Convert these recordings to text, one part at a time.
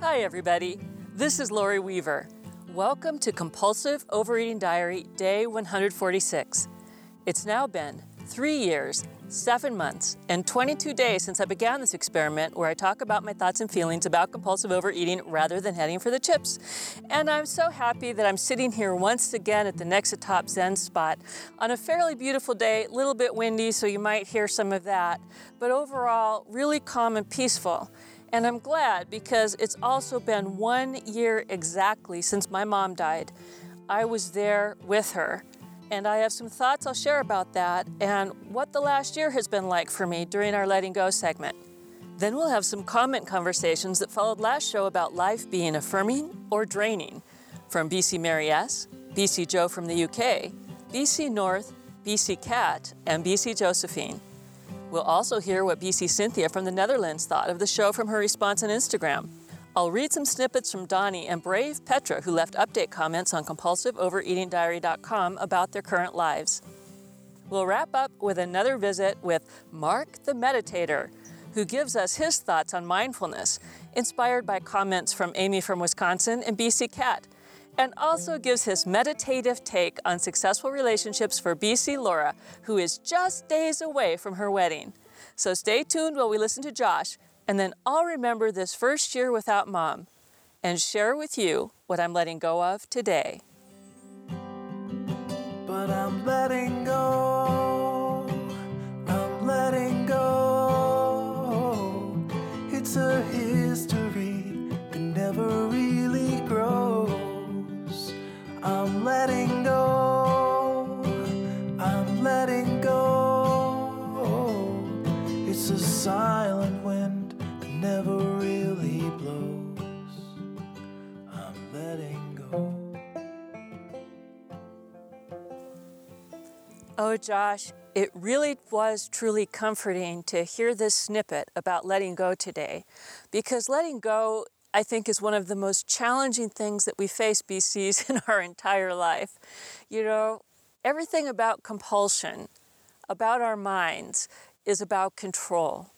Hi, everybody. This is Lori Weaver. Welcome to Compulsive Overeating Diary, day 146. It's now been three years, seven months, and 22 days since I began this experiment where I talk about my thoughts and feelings about compulsive overeating rather than heading for the chips. And I'm so happy that I'm sitting here once again at the Nexatop Zen spot on a fairly beautiful day, a little bit windy, so you might hear some of that, but overall, really calm and peaceful. And I'm glad because it's also been one year exactly since my mom died. I was there with her. And I have some thoughts I'll share about that and what the last year has been like for me during our Letting Go segment. Then we'll have some comment conversations that followed last show about life being affirming or draining from BC Mary S., BC Joe from the UK, BC North, BC Cat, and BC Josephine. We'll also hear what BC Cynthia from the Netherlands thought of the show from her response on Instagram. I'll read some snippets from Donnie and Brave Petra, who left update comments on compulsiveovereatingdiary.com about their current lives. We'll wrap up with another visit with Mark the Meditator, who gives us his thoughts on mindfulness, inspired by comments from Amy from Wisconsin and BC Cat, and also gives his meditative take on successful relationships for BC Laura, who is just days away from her wedding. So stay tuned while we listen to Josh, and then I'll remember this first year without mom and share with you what I'm letting go of today. But I'm letting Oh, Josh, it really was truly comforting to hear this snippet about letting go today because letting go, I think, is one of the most challenging things that we face BCs in our entire life. You know, everything about compulsion, about our minds, is about control.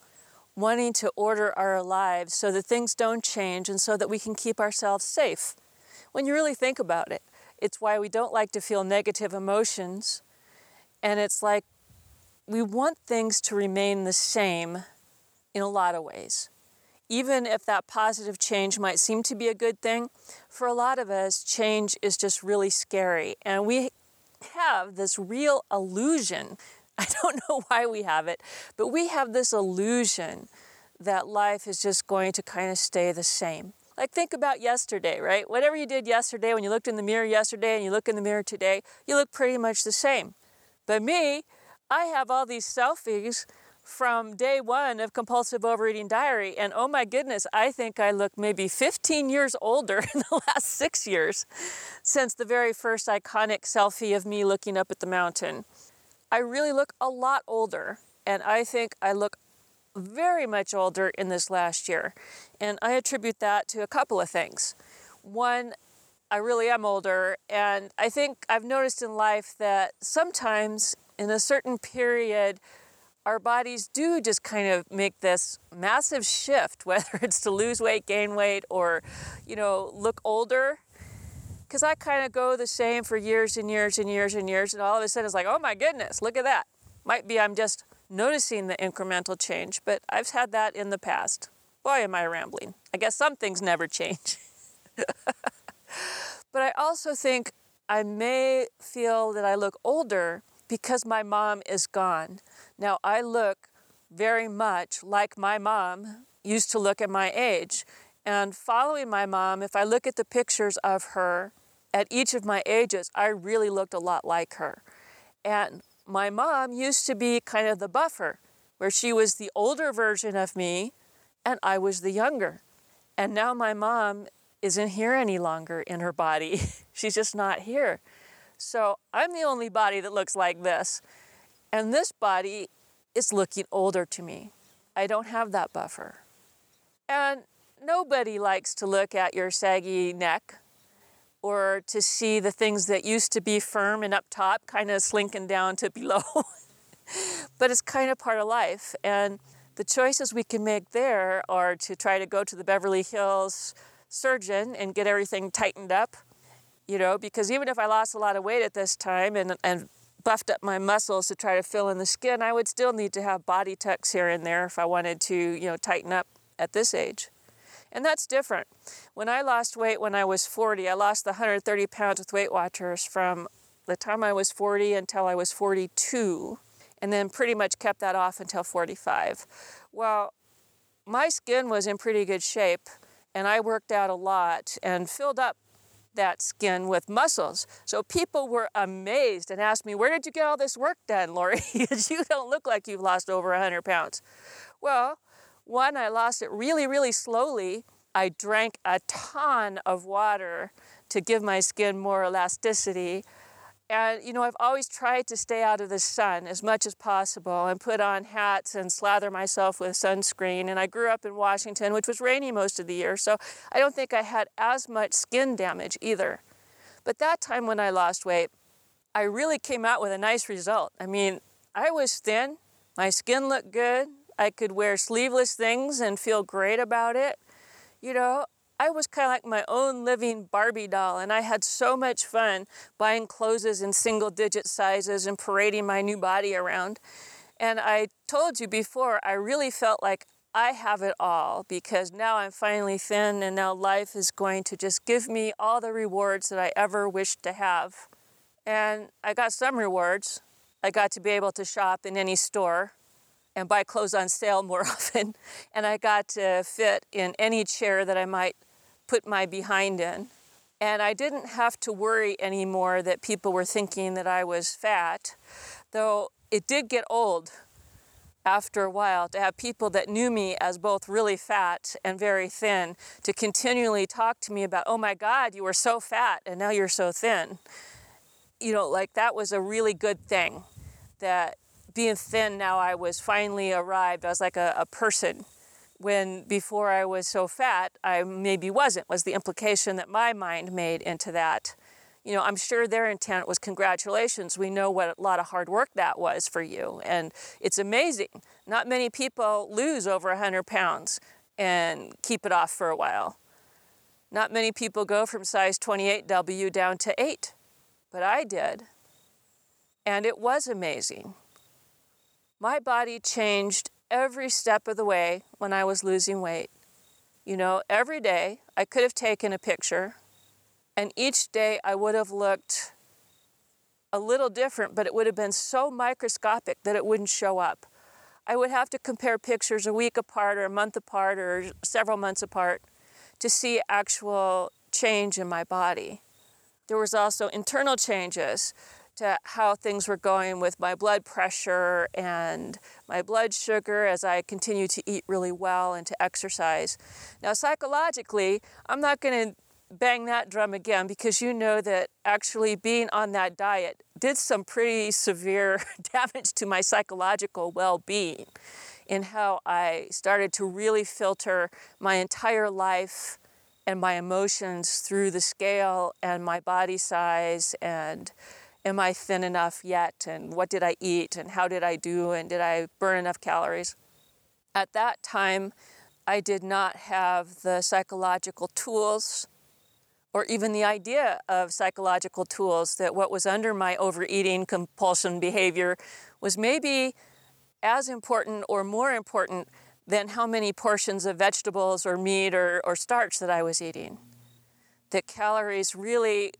Wanting to order our lives so that things don't change and so that we can keep ourselves safe. When you really think about it, it's why we don't like to feel negative emotions. And it's like we want things to remain the same in a lot of ways. Even if that positive change might seem to be a good thing, for a lot of us, change is just really scary. And we have this real illusion. I don't know why we have it, but we have this illusion that life is just going to kind of stay the same. Like, think about yesterday, right? Whatever you did yesterday, when you looked in the mirror yesterday and you look in the mirror today, you look pretty much the same. But me, I have all these selfies from day one of compulsive overeating diary and oh my goodness i think i look maybe 15 years older in the last six years since the very first iconic selfie of me looking up at the mountain. I really look a lot older and i think i look very much older in this last year and i attribute that to a couple of things. One I really am older, and I think I've noticed in life that sometimes in a certain period, our bodies do just kind of make this massive shift, whether it's to lose weight, gain weight, or, you know, look older. Because I kind of go the same for years and years and years and years, and all of a sudden it's like, oh my goodness, look at that. Might be I'm just noticing the incremental change, but I've had that in the past. Boy, am I rambling. I guess some things never change. But I also think I may feel that I look older because my mom is gone. Now, I look very much like my mom used to look at my age. And following my mom, if I look at the pictures of her at each of my ages, I really looked a lot like her. And my mom used to be kind of the buffer, where she was the older version of me and I was the younger. And now my mom isn't here any longer in her body. She's just not here. So I'm the only body that looks like this. And this body is looking older to me. I don't have that buffer. And nobody likes to look at your saggy neck or to see the things that used to be firm and up top kind of slinking down to below. but it's kind of part of life. And the choices we can make there are to try to go to the Beverly Hills surgeon and get everything tightened up, you know, because even if I lost a lot of weight at this time and, and buffed up my muscles to try to fill in the skin, I would still need to have body tucks here and there if I wanted to, you know, tighten up at this age. And that's different. When I lost weight when I was 40, I lost the 130 pounds with Weight Watchers from the time I was 40 until I was 42, and then pretty much kept that off until 45. Well, my skin was in pretty good shape, and I worked out a lot and filled up that skin with muscles. So people were amazed and asked me, Where did you get all this work done, Lori? Because you don't look like you've lost over 100 pounds. Well, one, I lost it really, really slowly. I drank a ton of water to give my skin more elasticity. And you know, I've always tried to stay out of the sun as much as possible and put on hats and slather myself with sunscreen. And I grew up in Washington, which was rainy most of the year, so I don't think I had as much skin damage either. But that time when I lost weight, I really came out with a nice result. I mean, I was thin, my skin looked good, I could wear sleeveless things and feel great about it. You know, I was kind of like my own living Barbie doll, and I had so much fun buying clothes in single digit sizes and parading my new body around. And I told you before, I really felt like I have it all because now I'm finally thin, and now life is going to just give me all the rewards that I ever wished to have. And I got some rewards. I got to be able to shop in any store and buy clothes on sale more often. And I got to fit in any chair that I might put my behind in. And I didn't have to worry anymore that people were thinking that I was fat, though it did get old after a while to have people that knew me as both really fat and very thin to continually talk to me about, oh my God, you were so fat and now you're so thin. You know, like that was a really good thing that being thin now I was finally arrived. I was like a, a person when before I was so fat, I maybe wasn't, was the implication that my mind made into that. You know, I'm sure their intent was congratulations. We know what a lot of hard work that was for you. And it's amazing. Not many people lose over 100 pounds and keep it off for a while. Not many people go from size 28W down to 8, but I did. And it was amazing. My body changed every step of the way when I was losing weight. You know, every day I could have taken a picture, and each day I would have looked a little different, but it would have been so microscopic that it wouldn't show up. I would have to compare pictures a week apart or a month apart or several months apart to see actual change in my body. There was also internal changes to how things were going with my blood pressure and my blood sugar as I continue to eat really well and to exercise. Now, psychologically, I'm not going to bang that drum again because you know that actually being on that diet did some pretty severe damage to my psychological well being in how I started to really filter my entire life and my emotions through the scale and my body size and am I thin enough yet? And what did I eat? And how did I do? And did I burn enough calories? At that time, I did not have the psychological tools or even the idea of psychological tools that what was under my overeating compulsion behavior was maybe as important or more important than how many portions of vegetables or meat or, or starch that I was eating. That calories really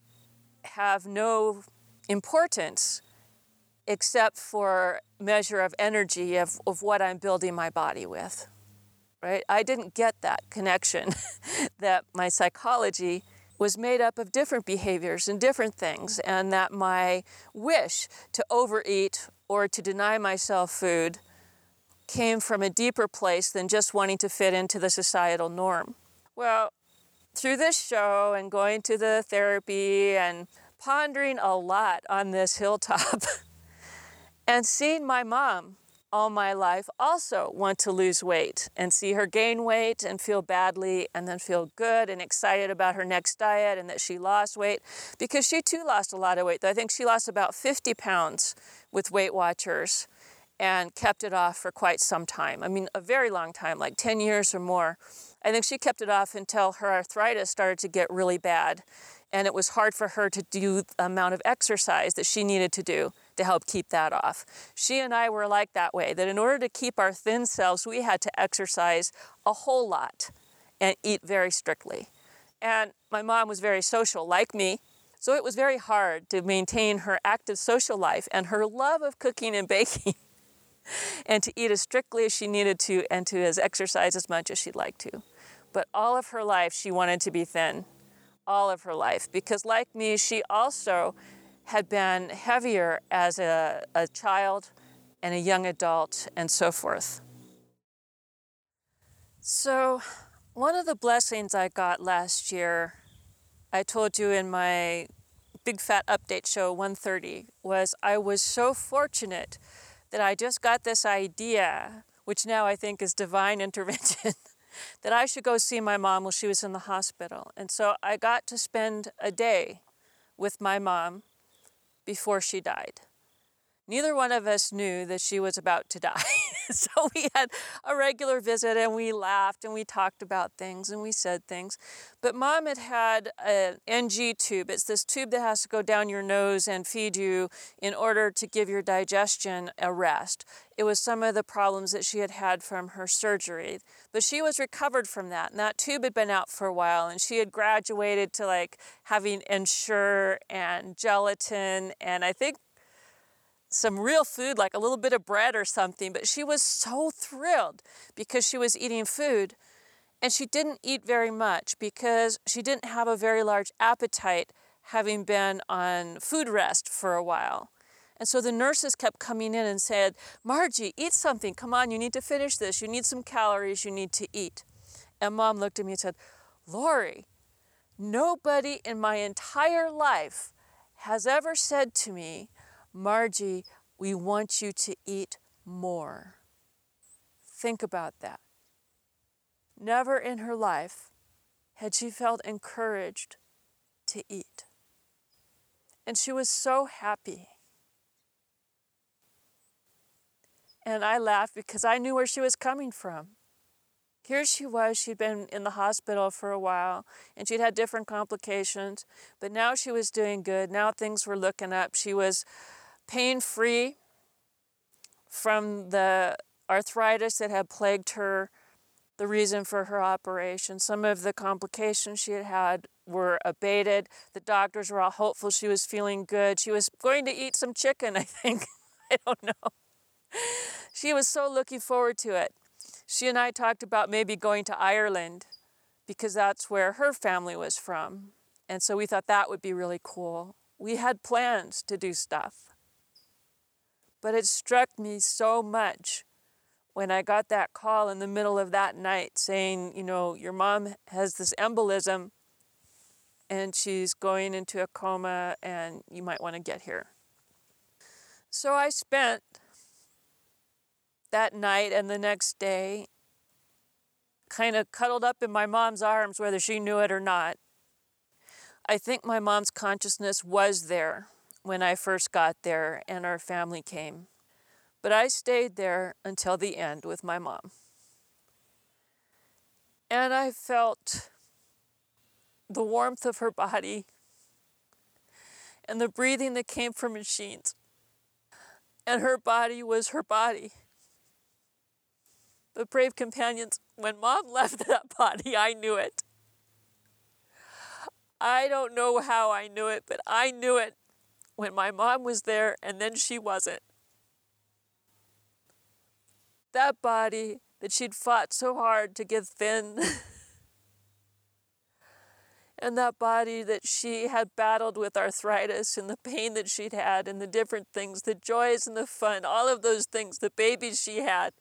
have no importance except for measure of energy of, of what I'm building my body with. Right? I didn't get that connection that my psychology was made up of different behaviors and different things, and that my wish to overeat or to deny myself food came from a deeper place than just wanting to fit into the societal norm. Well, through this show and going to the therapy and pondering a lot on this hilltop and seeing my mom all my life also want to lose weight and see her gain weight and feel badly and then feel good and excited about her next diet and that she lost weight because she too lost a lot of weight. I think she lost about 50 pounds with Weight Watchers and kept it off for quite some time. I mean, a very long time, like 10 years or more. I think she kept it off until her arthritis started to get really bad. And it was hard for her to do the amount of exercise that she needed to do to help keep that off. She and I were like that way, that in order to keep our thin selves, we had to exercise a whole lot and eat very strictly. And my mom was very social, like me. So it was very hard to maintain her active social life and her love of cooking and baking. and to eat as strictly as she needed to and to as exercise as much as she'd like to. But all of her life she wanted to be thin. All of her life. Because like me, she also had been heavier as a, a child and a young adult and so forth. So one of the blessings I got last year, I told you in my Big Fat Update Show 130, was I was so fortunate that I just got this idea, which now I think is divine intervention, that I should go see my mom while she was in the hospital. And so I got to spend a day with my mom before she died. Neither one of us knew that she was about to die. so we had a regular visit and we laughed and we talked about things and we said things. But mom had had an NG tube. It's this tube that has to go down your nose and feed you in order to give your digestion a rest. It was some of the problems that she had had from her surgery. But she was recovered from that. And that tube had been out for a while and she had graduated to like having Ensure and gelatin and I think some real food, like a little bit of bread or something, but she was so thrilled because she was eating food. And she didn't eat very much because she didn't have a very large appetite, having been on food rest for a while. And so the nurses kept coming in and said, Margie, eat something. Come on, you need to finish this. You need some calories. You need to eat. And mom looked at me and said, Lori, nobody in my entire life has ever said to me, Margie, we want you to eat more. Think about that. Never in her life had she felt encouraged to eat. And she was so happy. And I laughed because I knew where she was coming from. Here she was, she'd been in the hospital for a while and she'd had different complications, but now she was doing good. Now things were looking up. She was pain free from the arthritis that had plagued her, the reason for her operation. Some of the complications she had had were abated. The doctors were all hopeful she was feeling good. She was going to eat some chicken, I think. I don't know. She was so looking forward to it. She and I talked about maybe going to Ireland because that's where her family was from. And so we thought that would be really cool. We had plans to do stuff. But it struck me so much when I got that call in the middle of that night saying, you know, your mom has this embolism and she's going into a coma and you might want to get here. So I spent that night and the next day kind of cuddled up in my mom's arms, whether she knew it or not. I think my mom's consciousness was there when I first got there and our family came. But I stayed there until the end with my mom. And I felt the warmth of her body and the breathing that came from machines. And her body was her body. The brave companions, when mom left that body, I knew it. I don't know how I knew it, but I knew it when my mom was there and then she wasn't. That body that she'd fought so hard to get thin. and that body that she had battled with arthritis and the pain that she'd had and the different things, the joys and the fun, all of those things, the babies she had.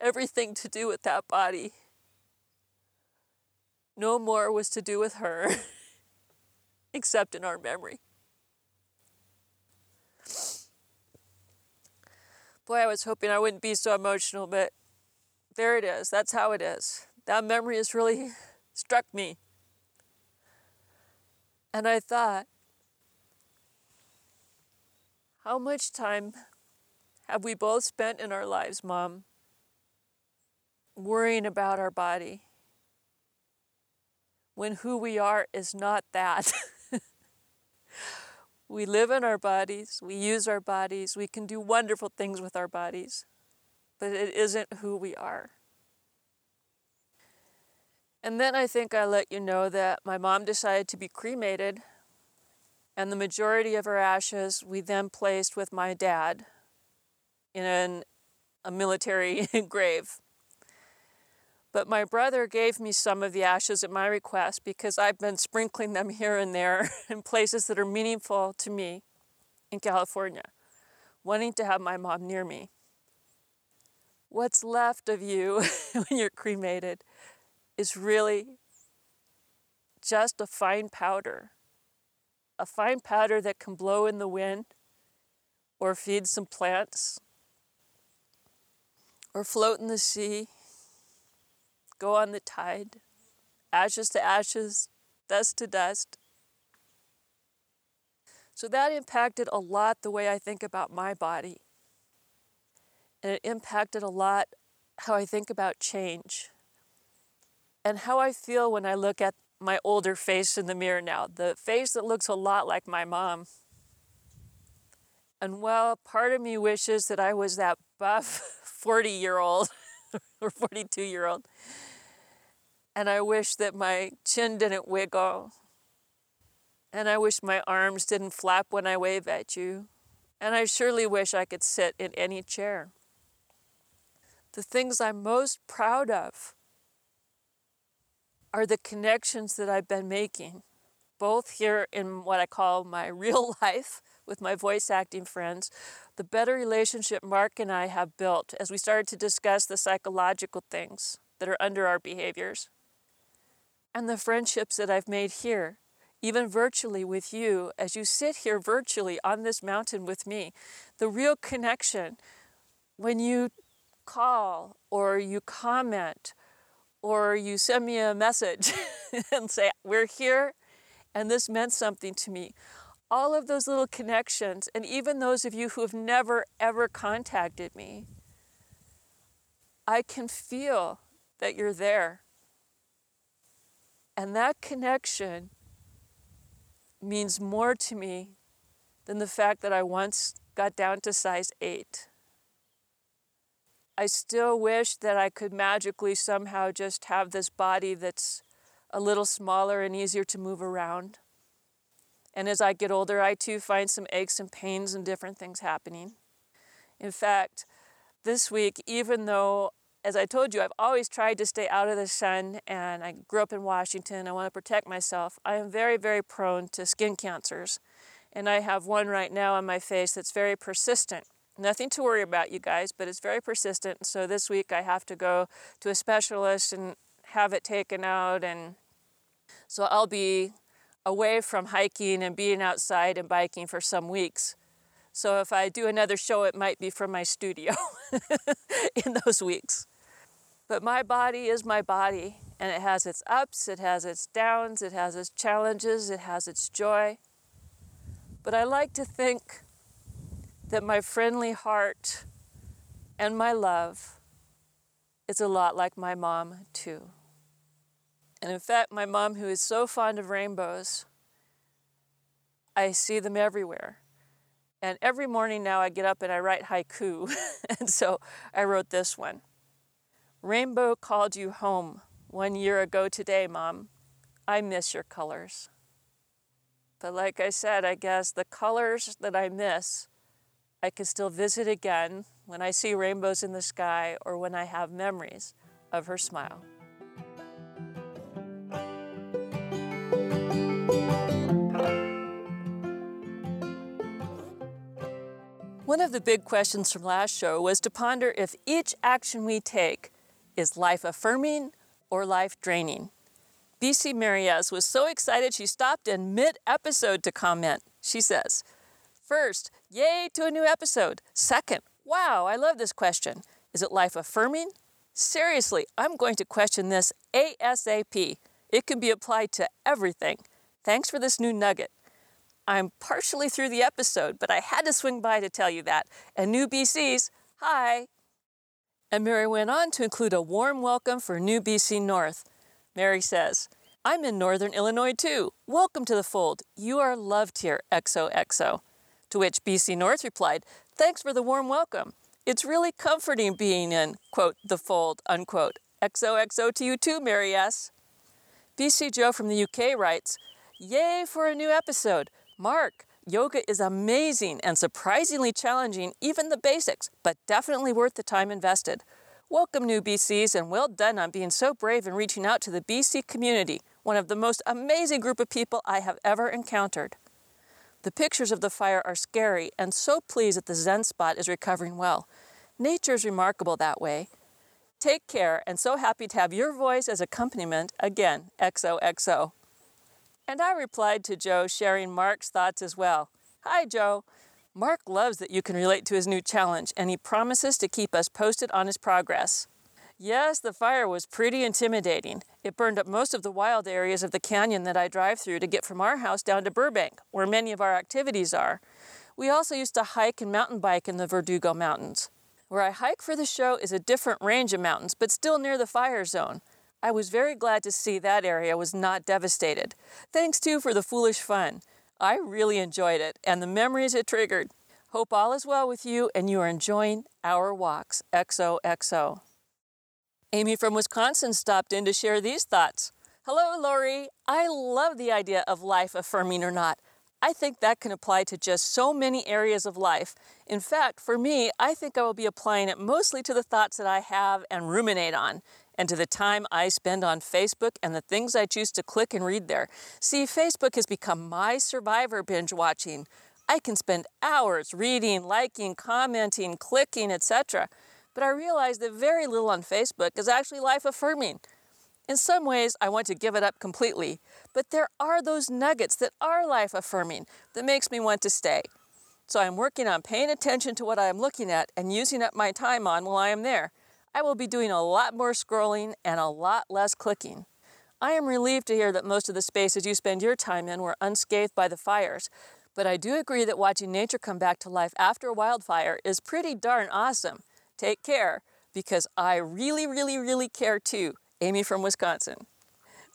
Everything to do with that body. No more was to do with her. except in our memory. Boy, I was hoping I wouldn't be so emotional, but there it is. That's how it is. That memory has really struck me. And I thought, how much time have we both spent in our lives, Mom, worrying about our body when who we are is not that? we live in our bodies, we use our bodies, we can do wonderful things with our bodies, but it isn't who we are. And then I think I let you know that my mom decided to be cremated, and the majority of her ashes we then placed with my dad in an, a military grave. But my brother gave me some of the ashes at my request because I've been sprinkling them here and there in places that are meaningful to me in California, wanting to have my mom near me. What's left of you when you're cremated is really just a fine powder. A fine powder that can blow in the wind or feed some plants or float in the sea, go on the tide, ashes to ashes, dust to dust. So that impacted a lot the way I think about my body. And it impacted a lot how I think about change and how I feel when I look at my older face in the mirror now, the face that looks a lot like my mom. And well, part of me wishes that I was that buff 40 year old or 42 year old. And I wish that my chin didn't wiggle. And I wish my arms didn't flap when I wave at you. And I surely wish I could sit in any chair. The things I'm most proud of are the connections that I've been making, both here in what I call my real life with my voice acting friends, the better relationship Mark and I have built as we started to discuss the psychological things that are under our behaviors, and the friendships that I've made here, even virtually with you, as you sit here virtually on this mountain with me. The real connection when you call or you comment or you send me a message and say, We're here and this meant something to me. All of those little connections, and even those of you who have never ever contacted me, I can feel that you're there. And that connection means more to me than the fact that I once got down to size eight. I still wish that I could magically somehow just have this body that's a little smaller and easier to move around. And as I get older, I too find some aches and pains and different things happening. In fact, this week, even though, as I told you, I've always tried to stay out of the sun and I grew up in Washington, I want to protect myself, I am very, very prone to skin cancers. And I have one right now on my face that's very persistent. Nothing to worry about, you guys, but it's very persistent. So this week I have to go to a specialist and have it taken out. And so I'll be away from hiking and being outside and biking for some weeks. So if I do another show, it might be from my studio in those weeks. But my body is my body, and it has its ups, it has its downs, it has its challenges, it has its joy. But I like to think that my friendly heart and my love is a lot like my mom, too. And in fact, my mom, who is so fond of rainbows, I see them everywhere. And every morning now I get up and I write haiku. and so I wrote this one Rainbow called you home one year ago today, Mom. I miss your colors. But like I said, I guess the colors that I miss I can still visit again when I see rainbows in the sky or when I have memories of her smile. One of the big questions from last show was to ponder if each action we take is life affirming or life draining. BC Mary S. was so excited she stopped in mid episode to comment. She says, First, yay to a new episode. Second, wow, I love this question. Is it life affirming? Seriously, I'm going to question this ASAP. It can be applied to everything. Thanks for this new nugget. I'm partially through the episode, but I had to swing by to tell you that. And new BCs, hi. And Mary went on to include a warm welcome for new BC North. Mary says, I'm in Northern Illinois too. Welcome to the fold. You are loved here, XOXO. To which BC North replied, Thanks for the warm welcome. It's really comforting being in, quote, the fold, unquote. XOXO to you too, Mary S. BC Joe from the UK writes, Yay for a new episode. Mark, yoga is amazing and surprisingly challenging, even the basics, but definitely worth the time invested. Welcome, new BCs, and well done on being so brave and reaching out to the BC community, one of the most amazing group of people I have ever encountered. The pictures of the fire are scary, and so pleased that the Zen spot is recovering well. Nature is remarkable that way. Take care, and so happy to have your voice as accompaniment again, XOXO. And I replied to Joe, sharing Mark's thoughts as well. Hi, Joe. Mark loves that you can relate to his new challenge, and he promises to keep us posted on his progress. Yes, the fire was pretty intimidating. It burned up most of the wild areas of the canyon that I drive through to get from our house down to Burbank, where many of our activities are. We also used to hike and mountain bike in the Verdugo Mountains. Where I hike for the show is a different range of mountains, but still near the fire zone. I was very glad to see that area was not devastated. Thanks too for the foolish fun. I really enjoyed it and the memories it triggered. Hope all is well with you and you are enjoying our walks. XOXO. Amy from Wisconsin stopped in to share these thoughts. Hello, Lori. I love the idea of life affirming or not. I think that can apply to just so many areas of life. In fact, for me, I think I will be applying it mostly to the thoughts that I have and ruminate on, and to the time I spend on Facebook and the things I choose to click and read there. See, Facebook has become my survivor binge watching. I can spend hours reading, liking, commenting, clicking, etc but I realize that very little on Facebook is actually life affirming. In some ways, I want to give it up completely, but there are those nuggets that are life affirming that makes me want to stay. So I'm working on paying attention to what I am looking at and using up my time on while I am there. I will be doing a lot more scrolling and a lot less clicking. I am relieved to hear that most of the spaces you spend your time in were unscathed by the fires, but I do agree that watching nature come back to life after a wildfire is pretty darn awesome. Take care because I really, really, really care too. Amy from Wisconsin.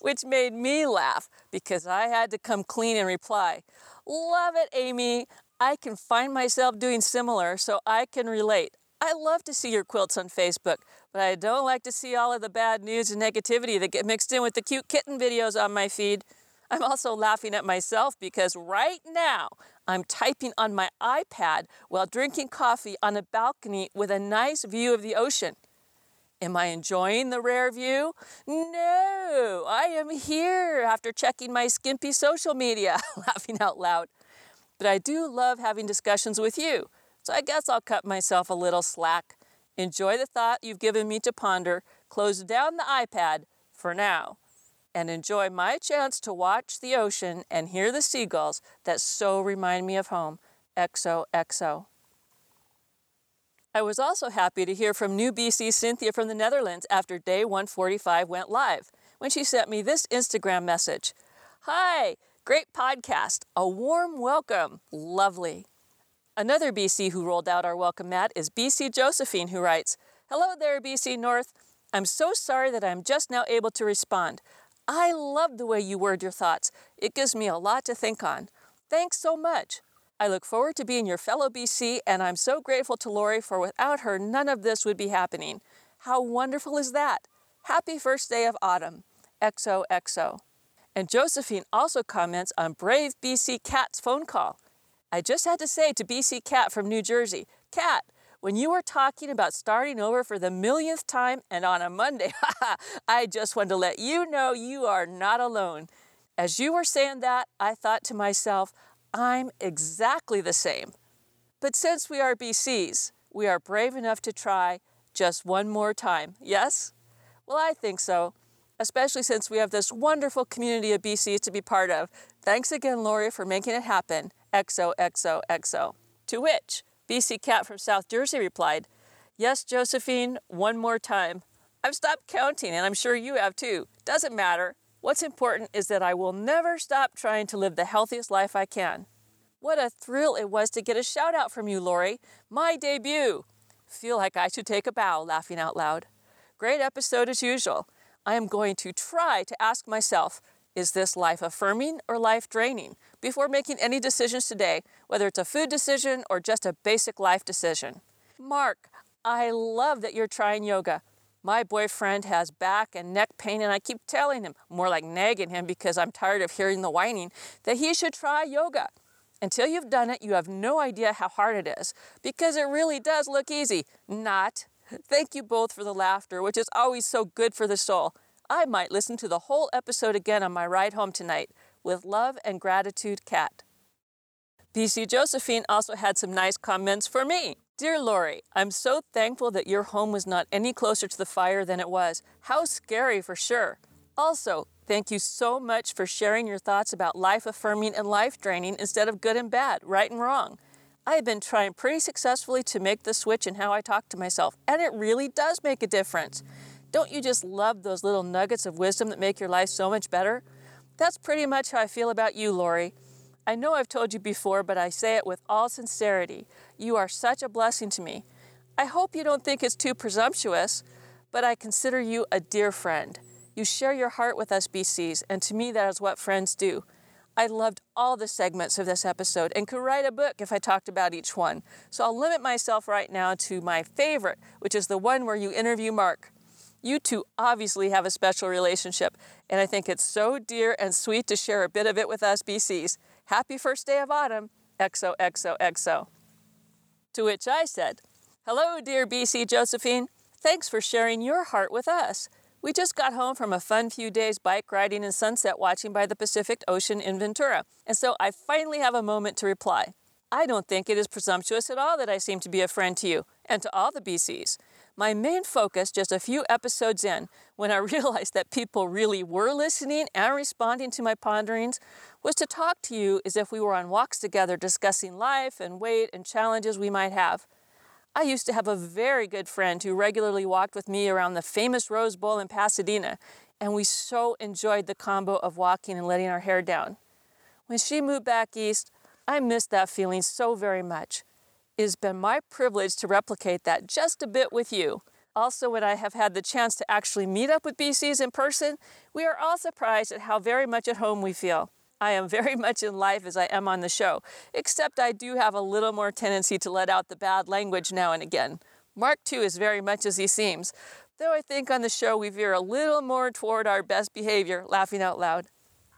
Which made me laugh because I had to come clean and reply, Love it, Amy. I can find myself doing similar so I can relate. I love to see your quilts on Facebook, but I don't like to see all of the bad news and negativity that get mixed in with the cute kitten videos on my feed. I'm also laughing at myself because right now I'm typing on my iPad while drinking coffee on a balcony with a nice view of the ocean. Am I enjoying the rare view? No, I am here after checking my skimpy social media, laughing out loud. But I do love having discussions with you, so I guess I'll cut myself a little slack. Enjoy the thought you've given me to ponder, close down the iPad for now and enjoy my chance to watch the ocean and hear the seagulls that so remind me of home. XOXO. I was also happy to hear from new BC Cynthia from the Netherlands after day 145 went live when she sent me this Instagram message Hi, great podcast. A warm welcome. Lovely. Another BC who rolled out our welcome mat is BC Josephine, who writes Hello there, BC North. I'm so sorry that I'm just now able to respond. I love the way you word your thoughts. It gives me a lot to think on. Thanks so much. I look forward to being your fellow BC, and I'm so grateful to Lori for without her, none of this would be happening. How wonderful is that? Happy first day of autumn. XOXO. And Josephine also comments on Brave BC Cat's phone call. I just had to say to BC Cat from New Jersey, Cat, when you were talking about starting over for the millionth time and on a Monday, I just wanted to let you know you are not alone. As you were saying that, I thought to myself, I'm exactly the same. But since we are BCs, we are brave enough to try just one more time. Yes? Well, I think so, especially since we have this wonderful community of BCs to be part of. Thanks again, Lori, for making it happen. XOXOXO. To which, BC Cat from South Jersey replied, Yes, Josephine, one more time. I've stopped counting, and I'm sure you have too. Doesn't matter. What's important is that I will never stop trying to live the healthiest life I can. What a thrill it was to get a shout out from you, Lori. My debut. Feel like I should take a bow, laughing out loud. Great episode as usual. I am going to try to ask myself is this life affirming or life draining before making any decisions today, whether it's a food decision or just a basic life decision. Mark, I love that you're trying yoga. My boyfriend has back and neck pain, and I keep telling him, more like nagging him because I'm tired of hearing the whining, that he should try yoga. Until you've done it, you have no idea how hard it is because it really does look easy. Not. Thank you both for the laughter, which is always so good for the soul. I might listen to the whole episode again on my ride home tonight. With love and gratitude, Kat. BC Josephine also had some nice comments for me. Dear Lori, I'm so thankful that your home was not any closer to the fire than it was. How scary for sure. Also, Thank you so much for sharing your thoughts about life affirming and life draining instead of good and bad, right and wrong. I have been trying pretty successfully to make the switch in how I talk to myself, and it really does make a difference. Don't you just love those little nuggets of wisdom that make your life so much better? That's pretty much how I feel about you, Lori. I know I've told you before, but I say it with all sincerity. You are such a blessing to me. I hope you don't think it's too presumptuous, but I consider you a dear friend. You share your heart with us, BCs, and to me, that is what friends do. I loved all the segments of this episode and could write a book if I talked about each one. So I'll limit myself right now to my favorite, which is the one where you interview Mark. You two obviously have a special relationship, and I think it's so dear and sweet to share a bit of it with us BCs. Happy first day of autumn, XOXOXO. To which I said, Hello, dear BC Josephine. Thanks for sharing your heart with us. We just got home from a fun few days bike riding and sunset watching by the Pacific Ocean in Ventura, and so I finally have a moment to reply. I don't think it is presumptuous at all that I seem to be a friend to you and to all the BCs. My main focus, just a few episodes in, when I realized that people really were listening and responding to my ponderings, was to talk to you as if we were on walks together discussing life and weight and challenges we might have. I used to have a very good friend who regularly walked with me around the famous Rose Bowl in Pasadena, and we so enjoyed the combo of walking and letting our hair down. When she moved back east, I missed that feeling so very much. It has been my privilege to replicate that just a bit with you. Also, when I have had the chance to actually meet up with BCs in person, we are all surprised at how very much at home we feel. I am very much in life as I am on the show, except I do have a little more tendency to let out the bad language now and again. Mark, too, is very much as he seems, though I think on the show we veer a little more toward our best behavior, laughing out loud.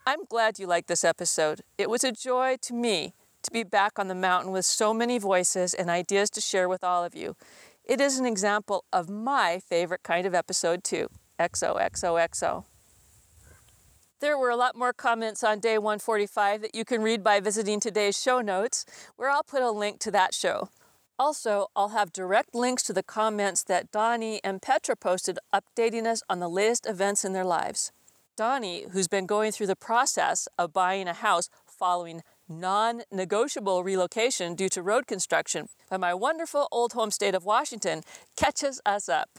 I'm glad you liked this episode. It was a joy to me to be back on the mountain with so many voices and ideas to share with all of you. It is an example of my favorite kind of episode, too. XOXOXO. There were a lot more comments on day 145 that you can read by visiting today's show notes, where I'll put a link to that show. Also, I'll have direct links to the comments that Donnie and Petra posted updating us on the latest events in their lives. Donnie, who's been going through the process of buying a house following non negotiable relocation due to road construction but my wonderful old home state of Washington, catches us up.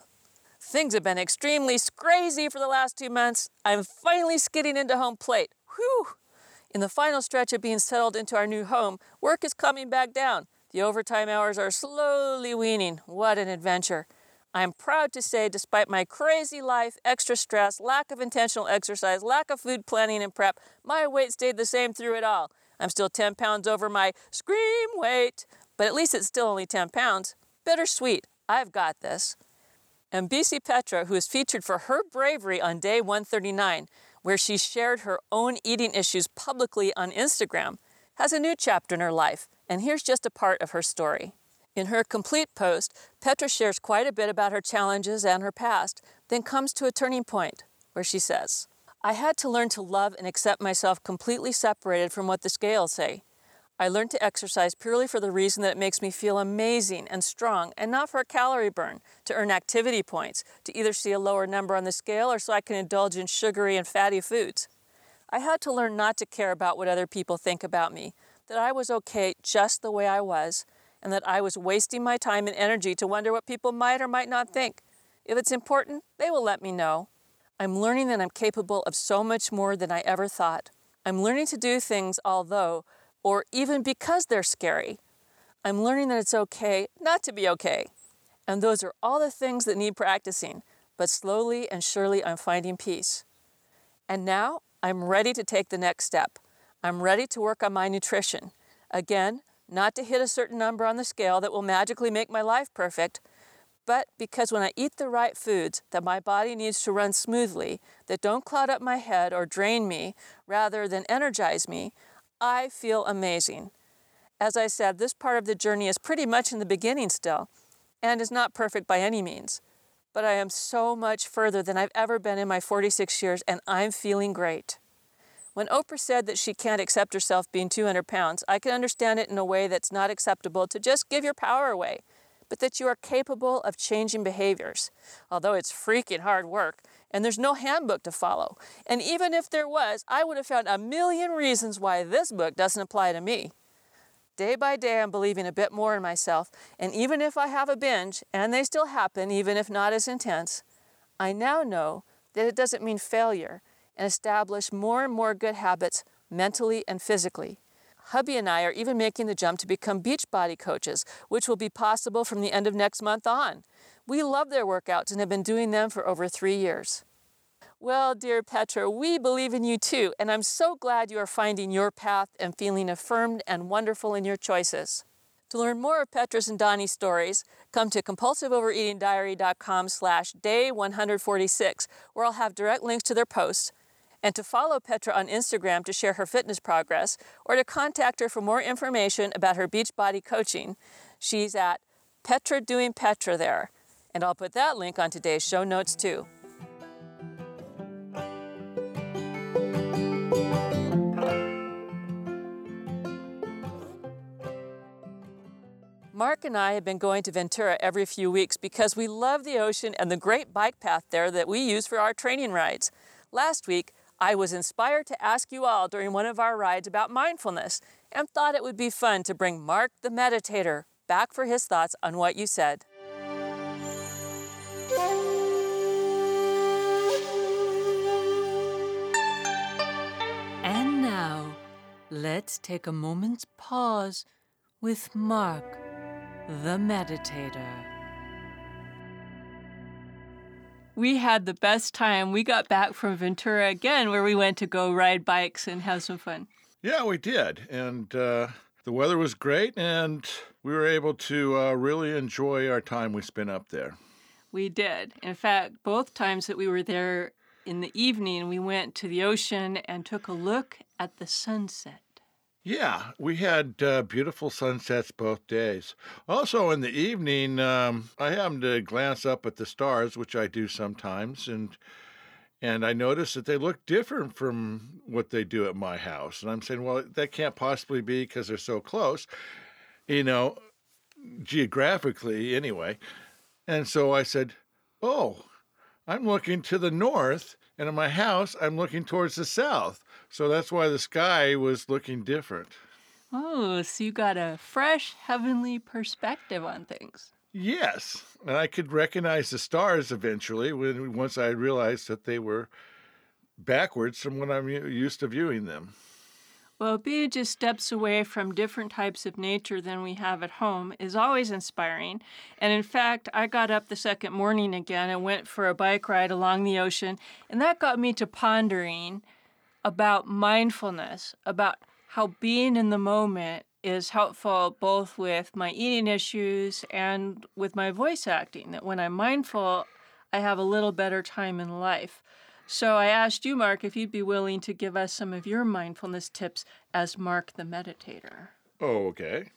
Things have been extremely crazy for the last two months. I'm finally skidding into home plate. Whew! In the final stretch of being settled into our new home, work is coming back down. The overtime hours are slowly weaning. What an adventure. I am proud to say, despite my crazy life, extra stress, lack of intentional exercise, lack of food planning and prep, my weight stayed the same through it all. I'm still 10 pounds over my scream weight, but at least it's still only 10 pounds. Bittersweet. I've got this and BC Petra, who is featured for her bravery on day 139, where she shared her own eating issues publicly on Instagram, has a new chapter in her life, and here's just a part of her story. In her complete post, Petra shares quite a bit about her challenges and her past, then comes to a turning point where she says, I had to learn to love and accept myself completely separated from what the scales say. I learned to exercise purely for the reason that it makes me feel amazing and strong and not for a calorie burn, to earn activity points, to either see a lower number on the scale or so I can indulge in sugary and fatty foods. I had to learn not to care about what other people think about me, that I was okay just the way I was, and that I was wasting my time and energy to wonder what people might or might not think. If it's important, they will let me know. I'm learning that I'm capable of so much more than I ever thought. I'm learning to do things, although or even because they're scary. I'm learning that it's okay not to be okay. And those are all the things that need practicing, but slowly and surely I'm finding peace. And now I'm ready to take the next step. I'm ready to work on my nutrition. Again, not to hit a certain number on the scale that will magically make my life perfect, but because when I eat the right foods that my body needs to run smoothly, that don't cloud up my head or drain me rather than energize me, I feel amazing. As I said, this part of the journey is pretty much in the beginning still and is not perfect by any means. But I am so much further than I've ever been in my 46 years, and I'm feeling great. When Oprah said that she can't accept herself being 200 pounds, I can understand it in a way that's not acceptable to just give your power away, but that you are capable of changing behaviors. Although it's freaking hard work, and there's no handbook to follow. And even if there was, I would have found a million reasons why this book doesn't apply to me. Day by day, I'm believing a bit more in myself, and even if I have a binge, and they still happen, even if not as intense, I now know that it doesn't mean failure and establish more and more good habits mentally and physically. Hubby and I are even making the jump to become Beachbody coaches, which will be possible from the end of next month on. We love their workouts and have been doing them for over three years. Well, dear Petra, we believe in you too, and I'm so glad you are finding your path and feeling affirmed and wonderful in your choices. To learn more of Petra's and Donnie's stories, come to compulsiveovereatingdiary.com slash day 146, where I'll have direct links to their posts, and to follow Petra on Instagram to share her fitness progress, or to contact her for more information about her Beachbody coaching. She's at Petra Doing Petra there, and I'll put that link on today's show notes too. Mark and I have been going to Ventura every few weeks because we love the ocean and the great bike path there that we use for our training rides. Last week, I was inspired to ask you all during one of our rides about mindfulness and thought it would be fun to bring Mark the meditator back for his thoughts on what you said. And now, let's take a moment's pause with Mark the meditator. We had the best time. We got back from Ventura again, where we went to go ride bikes and have some fun. Yeah, we did. And uh, the weather was great, and we were able to uh, really enjoy our time we spent up there. We did. In fact, both times that we were there in the evening, we went to the ocean and took a look at the sunset. Yeah, we had uh, beautiful sunsets both days. Also, in the evening, um, I happened to glance up at the stars, which I do sometimes, and and I noticed that they look different from what they do at my house. And I'm saying, well, that can't possibly be because they're so close, you know, geographically anyway. And so I said, oh, I'm looking to the north, and in my house, I'm looking towards the south. So that's why the sky was looking different. Oh, so you got a fresh heavenly perspective on things. Yes, and I could recognize the stars eventually when once I realized that they were backwards from when I'm used to viewing them. Well, being just steps away from different types of nature than we have at home is always inspiring. And in fact, I got up the second morning again and went for a bike ride along the ocean, and that got me to pondering about mindfulness, about how being in the moment is helpful both with my eating issues and with my voice acting. That when I'm mindful, I have a little better time in life. So I asked you, Mark, if you'd be willing to give us some of your mindfulness tips as Mark the Meditator. Oh, okay.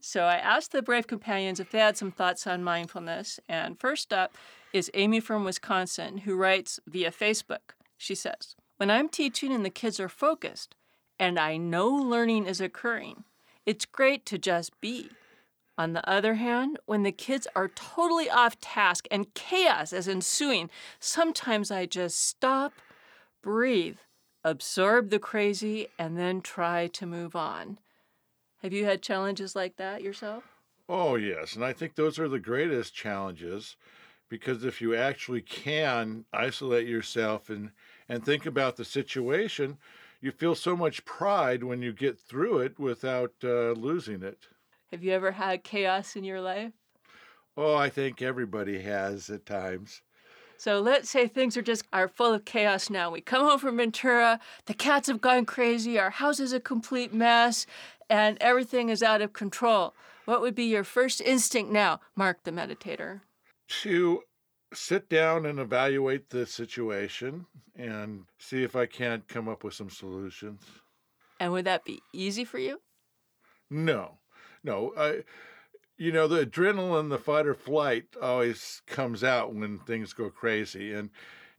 So I asked the Brave Companions if they had some thoughts on mindfulness. And first up is Amy from Wisconsin, who writes via Facebook. She says, when I'm teaching and the kids are focused and I know learning is occurring, it's great to just be. On the other hand, when the kids are totally off task and chaos is ensuing, sometimes I just stop, breathe, absorb the crazy, and then try to move on. Have you had challenges like that yourself? Oh, yes. And I think those are the greatest challenges because if you actually can isolate yourself and and think about the situation, you feel so much pride when you get through it without uh, losing it. Have you ever had chaos in your life? Oh, I think everybody has at times. So let's say things are just are full of chaos now. We come home from Ventura, the cats have gone crazy, our house is a complete mess, and everything is out of control. What would be your first instinct now, Mark the meditator? To sit down and evaluate the situation and see if I can't come up with some solutions. And would that be easy for you? No, no. I, you know, the adrenaline, the fight or flight always comes out when things go crazy, and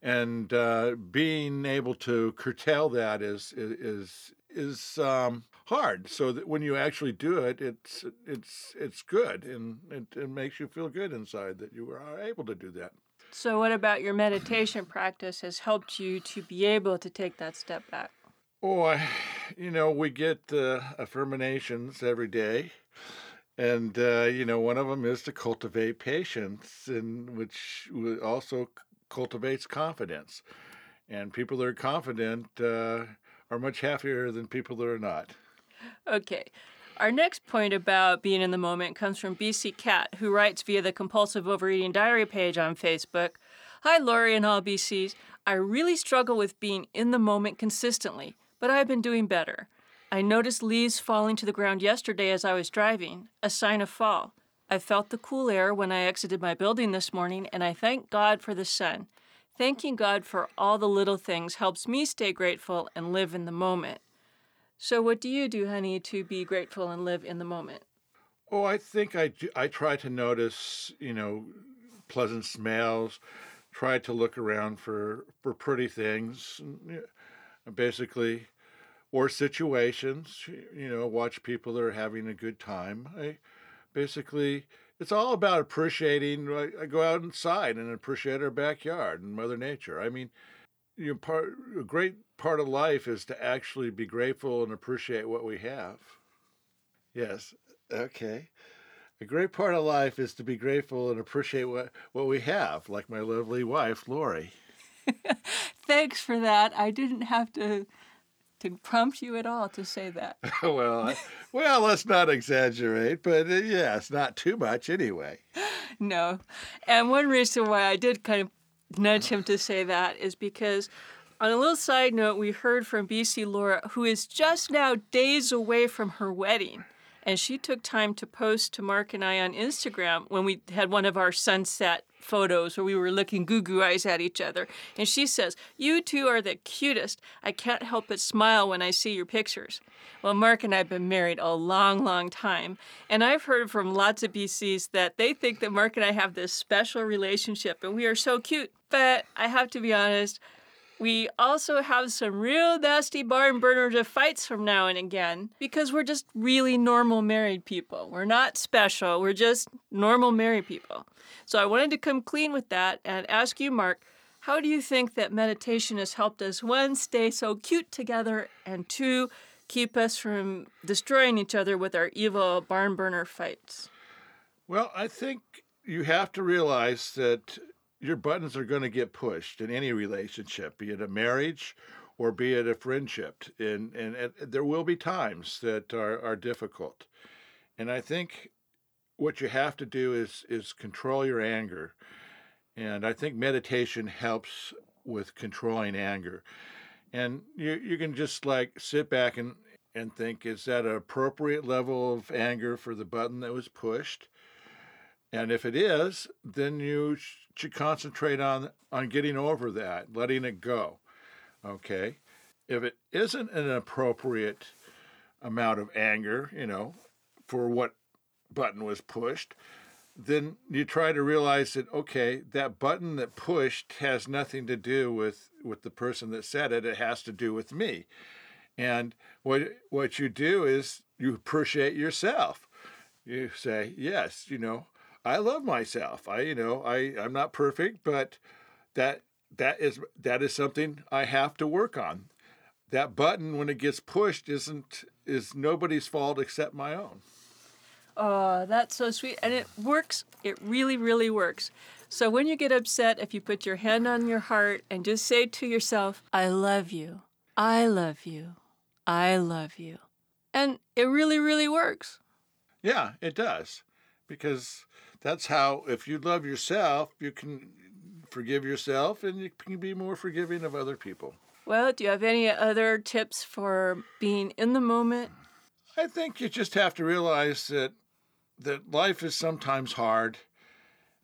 and uh, being able to curtail that is is is um, hard. So that when you actually do it, it's it's it's good, and it, it makes you feel good inside that you are able to do that. So, what about your meditation practice has helped you to be able to take that step back? Oh, I, you know, we get uh, affirmations every day and uh, you know one of them is to cultivate patience and which also cultivates confidence and people that are confident uh, are much happier than people that are not okay our next point about being in the moment comes from bc cat who writes via the compulsive overeating diary page on facebook hi lori and all bcs i really struggle with being in the moment consistently but i've been doing better I noticed leaves falling to the ground yesterday as I was driving, a sign of fall. I felt the cool air when I exited my building this morning, and I thank God for the sun. Thanking God for all the little things helps me stay grateful and live in the moment. So, what do you do, honey, to be grateful and live in the moment? Oh, I think I, I try to notice, you know, pleasant smells, try to look around for, for pretty things. Basically, or situations, you know, watch people that are having a good time. I basically, it's all about appreciating. Uh, I, go out inside and appreciate our backyard and Mother Nature. I mean, you know, part a great part of life is to actually be grateful and appreciate what we have. Yes. Okay. A great part of life is to be grateful and appreciate what, what we have, like my lovely wife, Lori. Thanks for that. I didn't have to to prompt you at all to say that. well, well, let's not exaggerate, but uh, yes, not too much anyway. No, and one reason why I did kind of nudge him to say that is because. On a little side note, we heard from BC Laura, who is just now days away from her wedding. And she took time to post to Mark and I on Instagram when we had one of our sunset photos where we were looking goo goo eyes at each other. And she says, You two are the cutest. I can't help but smile when I see your pictures. Well, Mark and I have been married a long, long time. And I've heard from lots of BCs that they think that Mark and I have this special relationship and we are so cute. But I have to be honest, we also have some real nasty barn burners of fights from now and again because we're just really normal married people. We're not special, we're just normal married people. So I wanted to come clean with that and ask you, Mark, how do you think that meditation has helped us, one, stay so cute together, and two, keep us from destroying each other with our evil barn burner fights? Well, I think you have to realize that your buttons are going to get pushed in any relationship, be it a marriage or be it a friendship. And, and, and there will be times that are, are difficult. And I think what you have to do is, is control your anger. And I think meditation helps with controlling anger. And you, you can just like sit back and, and think, is that an appropriate level of anger for the button that was pushed? And if it is, then you should concentrate on on getting over that, letting it go. Okay? If it isn't an appropriate amount of anger, you know, for what button was pushed, then you try to realize that okay, that button that pushed has nothing to do with with the person that said it. It has to do with me. And what what you do is you appreciate yourself. You say, yes, you know, I love myself. I you know I I'm not perfect, but that that is that is something I have to work on. That button when it gets pushed isn't is nobody's fault except my own. Oh, that's so sweet. And it works. It really, really works. So when you get upset, if you put your hand on your heart and just say to yourself, I love you. I love you. I love you. And it really, really works. Yeah, it does. Because that's how, if you love yourself, you can forgive yourself and you can be more forgiving of other people. Well, do you have any other tips for being in the moment? I think you just have to realize that that life is sometimes hard,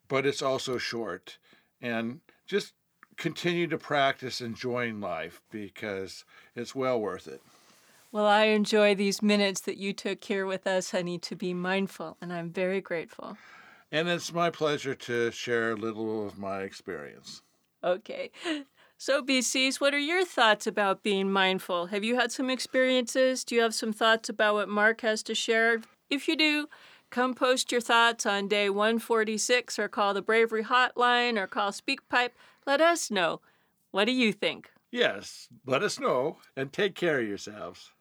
but it's also short. And just continue to practice enjoying life because it's well worth it. Well, I enjoy these minutes that you took here with us, honey, to be mindful, and I'm very grateful. And it's my pleasure to share a little of my experience. Okay. So, BCs, what are your thoughts about being mindful? Have you had some experiences? Do you have some thoughts about what Mark has to share? If you do, come post your thoughts on day 146 or call the Bravery Hotline or call SpeakPipe. Let us know. What do you think? Yes, let us know and take care of yourselves.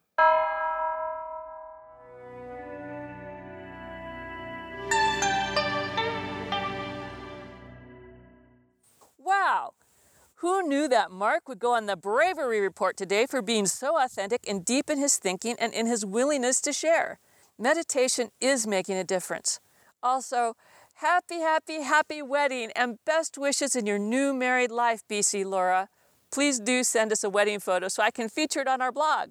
Who knew that Mark would go on the Bravery Report today for being so authentic and deep in his thinking and in his willingness to share? Meditation is making a difference. Also, happy, happy, happy wedding and best wishes in your new married life, BC Laura. Please do send us a wedding photo so I can feature it on our blog.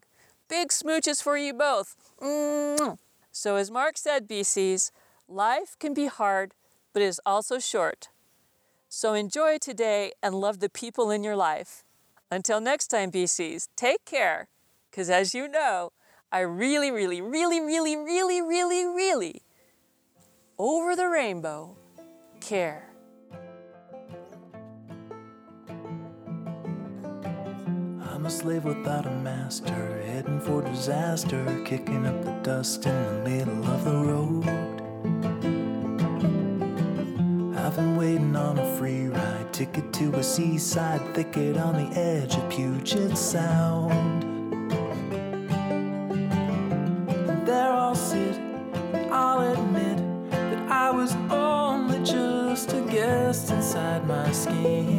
Big smooches for you both. Mwah. So, as Mark said, BCs, life can be hard, but it is also short. So enjoy today and love the people in your life. Until next time, BCs, take care, because as you know, I really, really, really, really, really, really, really, over the rainbow, care. I'm a slave without a master, heading for disaster, kicking up the dust in the middle of the road. I've been waiting on a free ride, ticket to a seaside thicket on the edge of Puget Sound. And there I'll sit, and I'll admit that I was only just a guest inside my skin.